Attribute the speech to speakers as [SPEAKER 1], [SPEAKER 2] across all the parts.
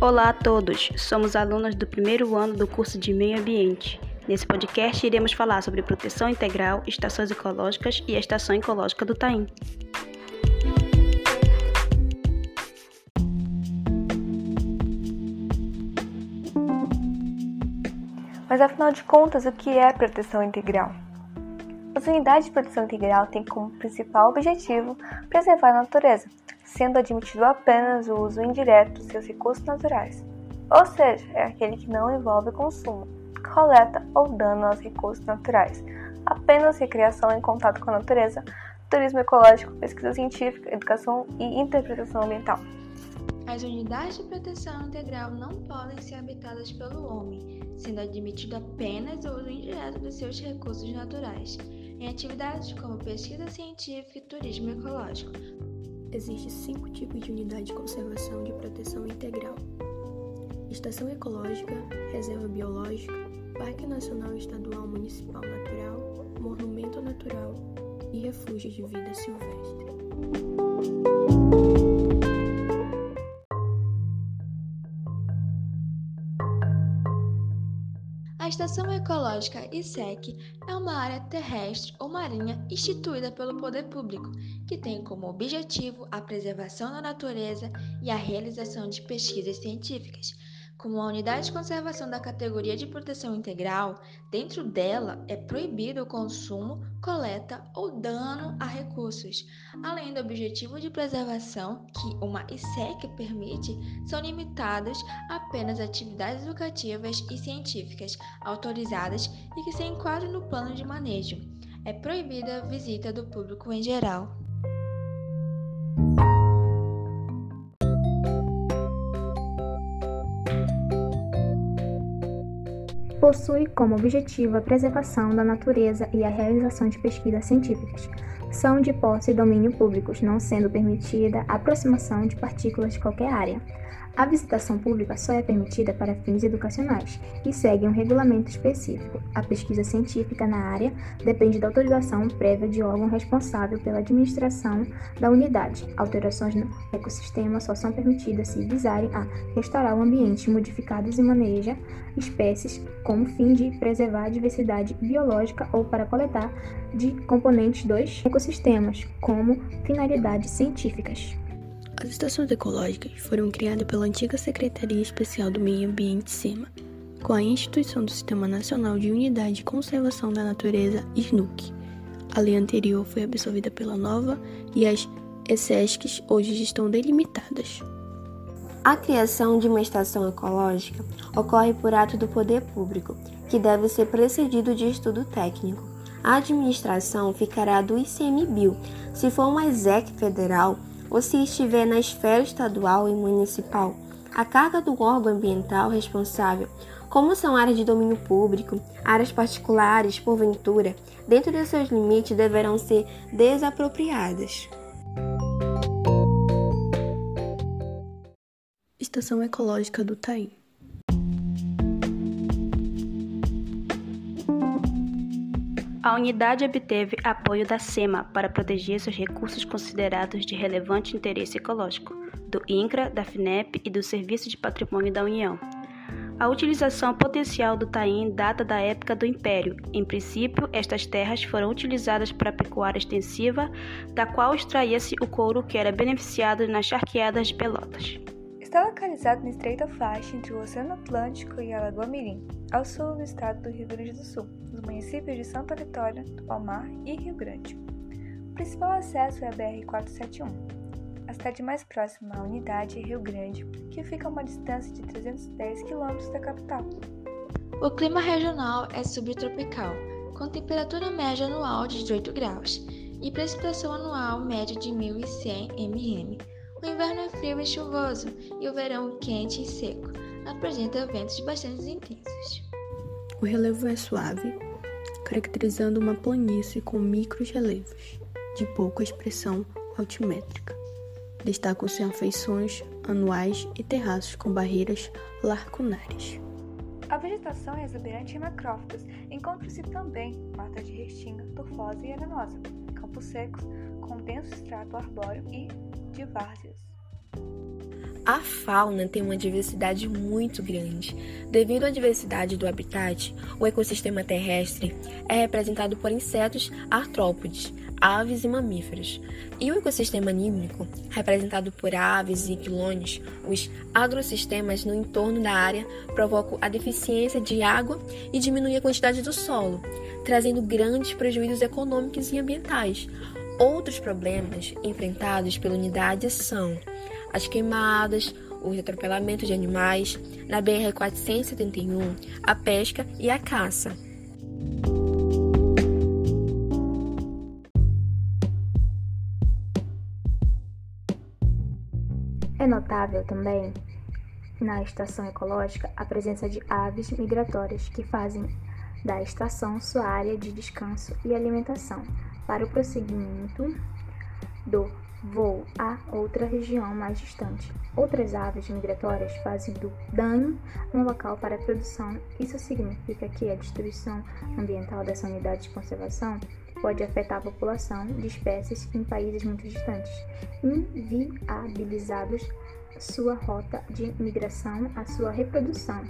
[SPEAKER 1] Olá a todos, somos alunos do primeiro ano do curso de Meio Ambiente. Nesse podcast iremos falar sobre proteção integral, estações ecológicas e a estação ecológica do Taim.
[SPEAKER 2] Mas afinal de contas, o que é proteção integral? As unidades de proteção integral têm como principal objetivo preservar a natureza, sendo admitido apenas o uso indireto dos seus recursos naturais, ou seja, é aquele que não envolve consumo, coleta ou dano aos recursos naturais, apenas recreação em contato com a natureza, turismo ecológico, pesquisa científica, educação e interpretação ambiental.
[SPEAKER 3] As unidades de proteção integral não podem ser habitadas pelo homem, sendo admitido apenas o uso indireto dos seus recursos naturais, em atividades como pesquisa científica e turismo ecológico.
[SPEAKER 4] Existem cinco tipos de unidade de conservação de proteção integral: Estação Ecológica, Reserva Biológica, Parque Nacional Estadual Municipal Natural, Monumento Natural e Refúgio de Vida Silvestre.
[SPEAKER 3] A Estação Ecológica ISEC é uma área terrestre ou marinha instituída pelo poder público, que tem como objetivo a preservação da natureza e a realização de pesquisas científicas como a unidade de conservação da categoria de proteção integral, dentro dela é proibido o consumo, coleta ou dano a recursos. Além do objetivo de preservação que uma ISEC permite, são limitadas apenas atividades educativas e científicas autorizadas e que se enquadram no plano de manejo. É proibida a visita do público em geral.
[SPEAKER 5] Possui como objetivo a preservação da natureza e a realização de pesquisas científicas. São de posse e domínio públicos, não sendo permitida a aproximação de partículas de qualquer área. A visitação pública só é permitida para fins educacionais e segue um regulamento específico. A pesquisa científica na área depende da autorização prévia de órgão responsável pela administração da unidade. Alterações no ecossistema só são permitidas se visarem a restaurar o ambiente modificados e maneja espécies com o fim de preservar a diversidade biológica ou para coletar de componentes dos ecossistemas, como finalidades científicas.
[SPEAKER 4] As estações ecológicas foram criadas pela antiga Secretaria Especial do Meio Ambiente SEMA, com a instituição do Sistema Nacional de Unidade de Conservação da Natureza, SNUC. A lei anterior foi absorvida pela nova e as ESESCs hoje estão delimitadas.
[SPEAKER 6] A criação de uma estação ecológica ocorre por ato do poder público, que deve ser precedido de estudo técnico. A administração ficará do ICMBio. Se for uma ESEC federal, ou se estiver na esfera estadual e municipal, a carga do órgão ambiental responsável, como são áreas de domínio público, áreas particulares, porventura, dentro de seus limites deverão ser desapropriadas.
[SPEAKER 4] Estação Ecológica do Taim
[SPEAKER 1] A unidade obteve apoio da SEMA para proteger seus recursos considerados de relevante interesse ecológico, do INCRA, da FINEP e do Serviço de Patrimônio da União. A utilização potencial do taim data da época do Império. Em princípio, estas terras foram utilizadas para pecuária extensiva, da qual extraía-se o couro que era beneficiado nas charqueadas de Pelotas.
[SPEAKER 2] Está localizado no estreito faixa entre o Oceano Atlântico e a Lagoa Mirim, ao sul do estado do Rio Grande do Sul, nos municípios de Santa Vitória, do Palmar e Rio Grande. O principal acesso é a BR-471. A cidade mais próxima à unidade é Rio Grande, que fica a uma distância de 310 km da capital.
[SPEAKER 3] O clima regional é subtropical, com temperatura média anual de 18 graus e precipitação anual média de 1.100 mm o inverno é frio e chuvoso e o verão quente e seco. Apresenta ventos bastante intensos.
[SPEAKER 4] O relevo é suave, caracterizando uma planície com micros relevos, de pouca expressão altimétrica. Destacam-se afeições anuais e terraços com barreiras larcunares.
[SPEAKER 2] A vegetação é exuberante em macrófitos. Encontra-se também mata de restinga, turfosa e arenosa, campos secos com denso extrato arbóreo e de várzeas.
[SPEAKER 4] A fauna tem uma diversidade muito grande. Devido à diversidade do habitat, o ecossistema terrestre é representado por insetos artrópodes, aves e mamíferos. E o ecossistema anímico, representado por aves e quilônios, os agrossistemas no entorno da área provocam a deficiência de água e diminuem a quantidade do solo, trazendo grandes prejuízos econômicos e ambientais. Outros problemas enfrentados pela unidade são as queimadas, os atropelamentos de animais, na BR-471, a pesca e a caça.
[SPEAKER 5] É notável também na estação ecológica a presença de aves migratórias que fazem da estação sua área de descanso e alimentação para o prosseguimento do voo a outra região mais distante. Outras aves migratórias fazem do dano no local para a produção. Isso significa que a destruição ambiental dessa unidade de conservação pode afetar a população de espécies em países muito distantes, inviabilizados sua rota de migração, a sua reprodução.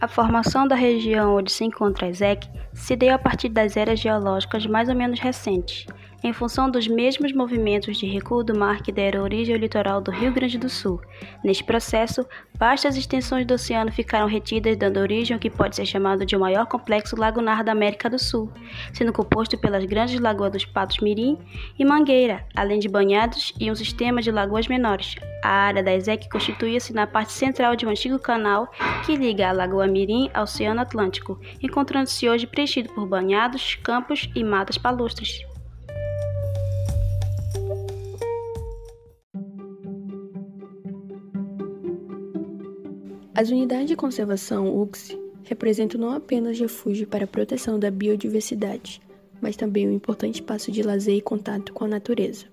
[SPEAKER 1] A formação da região onde se encontra a ESEC se deu a partir das eras geológicas mais ou menos recentes em função dos mesmos movimentos de recuo do mar que deram origem ao litoral do Rio Grande do Sul. Neste processo, vastas extensões do oceano ficaram retidas, dando origem ao que pode ser chamado de o maior complexo lagunar da América do Sul, sendo composto pelas grandes lagoas dos Patos Mirim e Mangueira, além de banhados e um sistema de lagoas menores. A área da ESEC constituía-se na parte central de um antigo canal que liga a Lagoa Mirim ao Oceano Atlântico, encontrando-se hoje preenchido por banhados, campos e matas palustres.
[SPEAKER 4] As unidades de conservação UCS representam não apenas refúgio para a proteção da biodiversidade, mas também um importante espaço de lazer e contato com a natureza.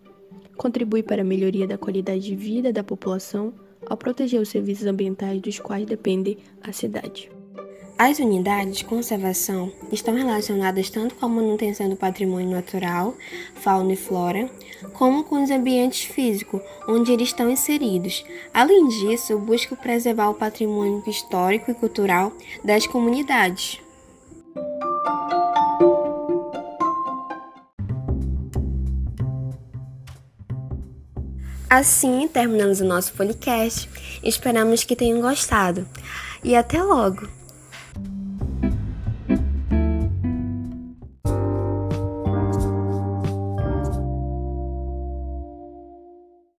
[SPEAKER 4] Contribui para a melhoria da qualidade de vida da população ao proteger os serviços ambientais dos quais depende a cidade.
[SPEAKER 6] As unidades de conservação estão relacionadas tanto com a manutenção do patrimônio natural, fauna e flora, como com os ambientes físicos onde eles estão inseridos. Além disso, buscam preservar o patrimônio histórico e cultural das comunidades. Assim, terminamos o nosso podcast. Esperamos que tenham gostado. E até logo!